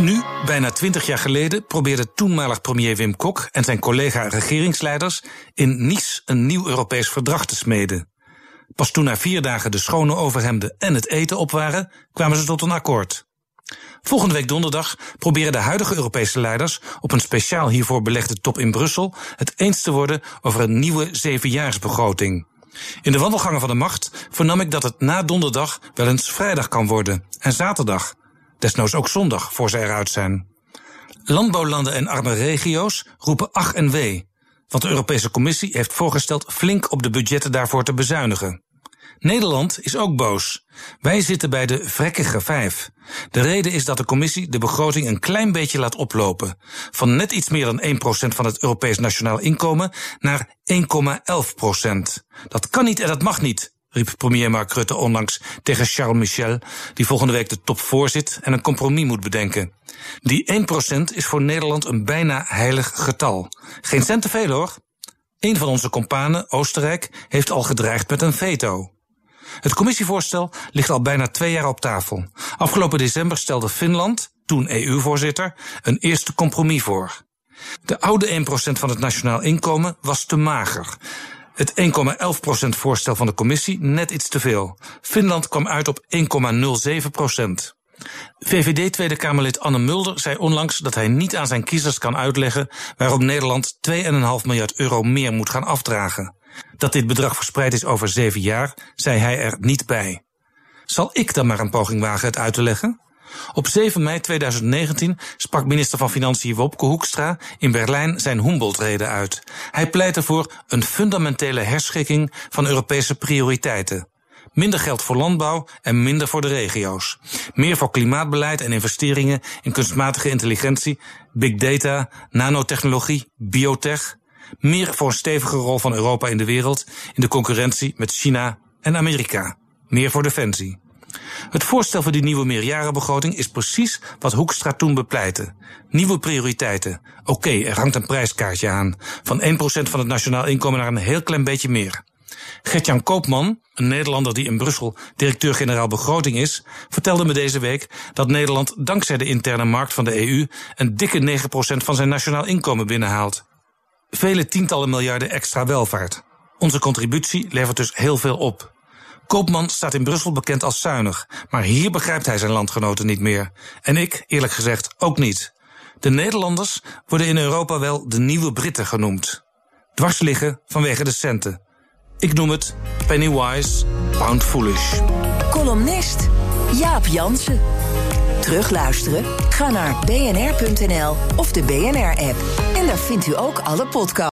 Nu, bijna twintig jaar geleden, probeerde toenmalig premier Wim Kok en zijn collega-regeringsleiders in Nice een nieuw Europees verdrag te smeden. Pas toen na vier dagen de schone overhemden en het eten op waren, kwamen ze tot een akkoord. Volgende week donderdag proberen de huidige Europese leiders op een speciaal hiervoor belegde top in Brussel het eens te worden over een nieuwe zevenjaarsbegroting. In de wandelgangen van de macht vernam ik dat het na donderdag wel eens vrijdag kan worden en zaterdag. Desnoods ook zondag, voor ze eruit zijn. Landbouwlanden en arme regio's roepen ach en wee. Want de Europese Commissie heeft voorgesteld flink op de budgetten daarvoor te bezuinigen. Nederland is ook boos. Wij zitten bij de vrekkige vijf. De reden is dat de commissie de begroting een klein beetje laat oplopen. Van net iets meer dan 1% van het Europees Nationaal Inkomen naar 1,11%. Dat kan niet en dat mag niet, riep premier Mark Rutte onlangs tegen Charles Michel, die volgende week de top voorzit en een compromis moet bedenken. Die 1% is voor Nederland een bijna heilig getal. Geen cent te veel hoor. Een van onze kompanen, Oostenrijk, heeft al gedreigd met een veto. Het commissievoorstel ligt al bijna twee jaar op tafel. Afgelopen december stelde Finland, toen EU-voorzitter, een eerste compromis voor. De oude 1% van het nationaal inkomen was te mager. Het 1,11% voorstel van de commissie net iets te veel. Finland kwam uit op 1,07%. VVD Tweede Kamerlid Anne Mulder zei onlangs dat hij niet aan zijn kiezers kan uitleggen waarom Nederland 2,5 miljard euro meer moet gaan afdragen. Dat dit bedrag verspreid is over zeven jaar, zei hij er niet bij. Zal ik dan maar een poging wagen het uit te leggen? Op 7 mei 2019 sprak minister van Financiën Wopke Hoekstra in Berlijn zijn Humboldt-rede uit. Hij pleitte voor een fundamentele herschikking van Europese prioriteiten. Minder geld voor landbouw en minder voor de regio's. Meer voor klimaatbeleid en investeringen in kunstmatige intelligentie, big data, nanotechnologie, biotech. Meer voor een stevige rol van Europa in de wereld in de concurrentie met China en Amerika. Meer voor defensie. Het voorstel voor die nieuwe meerjarenbegroting is precies wat Hoekstra toen bepleitte. Nieuwe prioriteiten. Oké, er hangt een prijskaartje aan. Van 1% van het nationaal inkomen naar een heel klein beetje meer. Gertjan Koopman, een Nederlander die in Brussel directeur-generaal begroting is, vertelde me deze week dat Nederland dankzij de interne markt van de EU een dikke 9% van zijn nationaal inkomen binnenhaalt. Vele tientallen miljarden extra welvaart. Onze contributie levert dus heel veel op. Koopman staat in Brussel bekend als zuinig, maar hier begrijpt hij zijn landgenoten niet meer. En ik, eerlijk gezegd, ook niet. De Nederlanders worden in Europa wel de nieuwe Britten genoemd. Dwars liggen vanwege de centen. Ik noem het penny wise, pound foolish. Columnist Jaap Jansen. Terugluisteren? Ga naar bnr.nl of de BNR-app. En daar vindt u ook alle podcasts.